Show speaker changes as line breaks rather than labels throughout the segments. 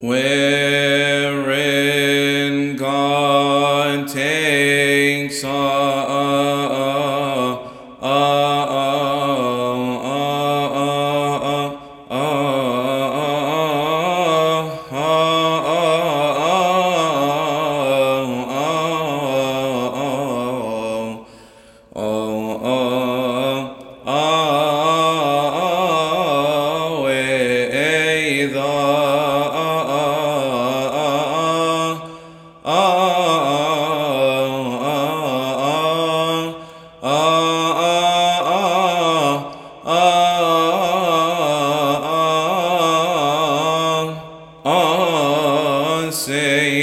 wherein God takes Hey.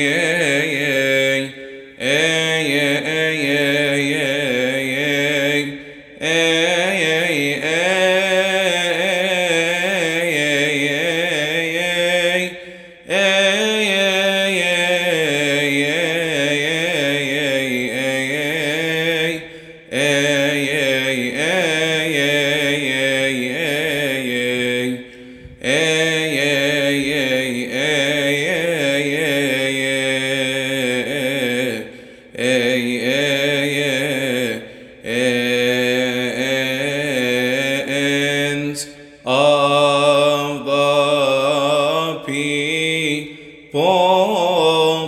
Of the people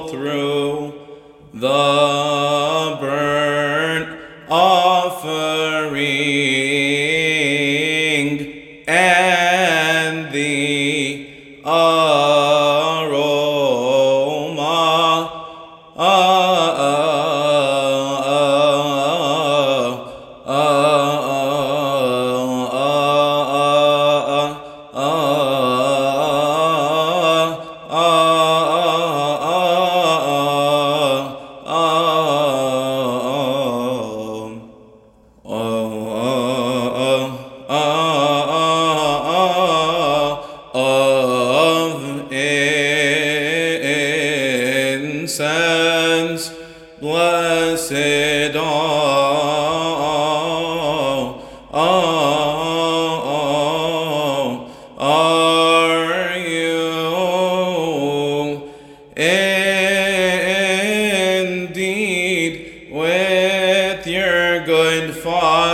through the burnt offering and the aroma. of blessed all,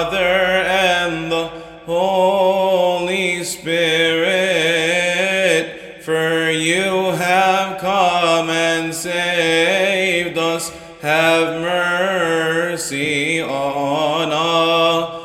Father and the Holy Spirit, for you have come and saved us. Have mercy on us.